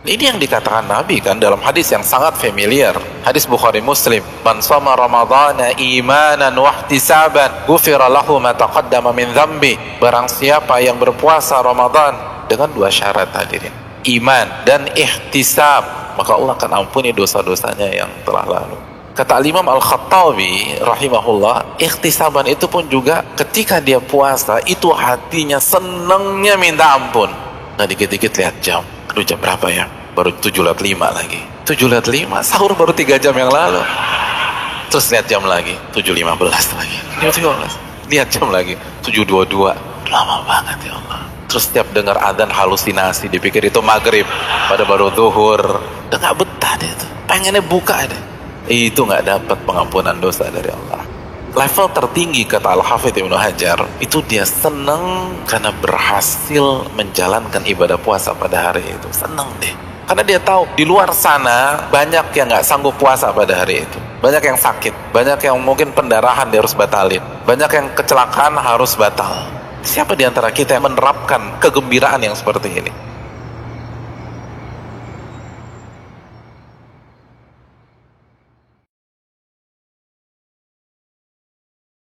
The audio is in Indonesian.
Ini yang dikatakan Nabi kan dalam hadis yang sangat familiar. Hadis Bukhari Muslim. Man sama Ramadana imanan wahtisaban gufira lahu ma taqaddama min dhambi. Barang siapa yang berpuasa Ramadan dengan dua syarat hadirin. Iman dan ihtisab. Maka Allah akan ampuni dosa-dosanya yang telah lalu. Kata Imam Al-Khattabi rahimahullah, ikhtisaban itu pun juga ketika dia puasa, itu hatinya senengnya minta ampun. Nah dikit-dikit lihat jam Aduh jam berapa ya? Baru 7 lewat 5 lagi. 7 lewat 5, sahur baru 3 jam yang lalu. Terus lihat jam lagi, 7.15 lagi. 7.15. Lihat jam lagi, 7.22. Lama banget ya Allah. Terus setiap dengar adzan halusinasi, dipikir itu maghrib. Pada baru zuhur. Udah gak betah deh itu. Pengennya buka deh. Itu gak dapat pengampunan dosa dari Allah level tertinggi kata Al-Hafidh Ibnu Hajar itu dia seneng karena berhasil menjalankan ibadah puasa pada hari itu. Seneng deh. Karena dia tahu di luar sana banyak yang nggak sanggup puasa pada hari itu. Banyak yang sakit banyak yang mungkin pendarahan dia harus batalin banyak yang kecelakaan harus batal. Siapa di antara kita yang menerapkan kegembiraan yang seperti ini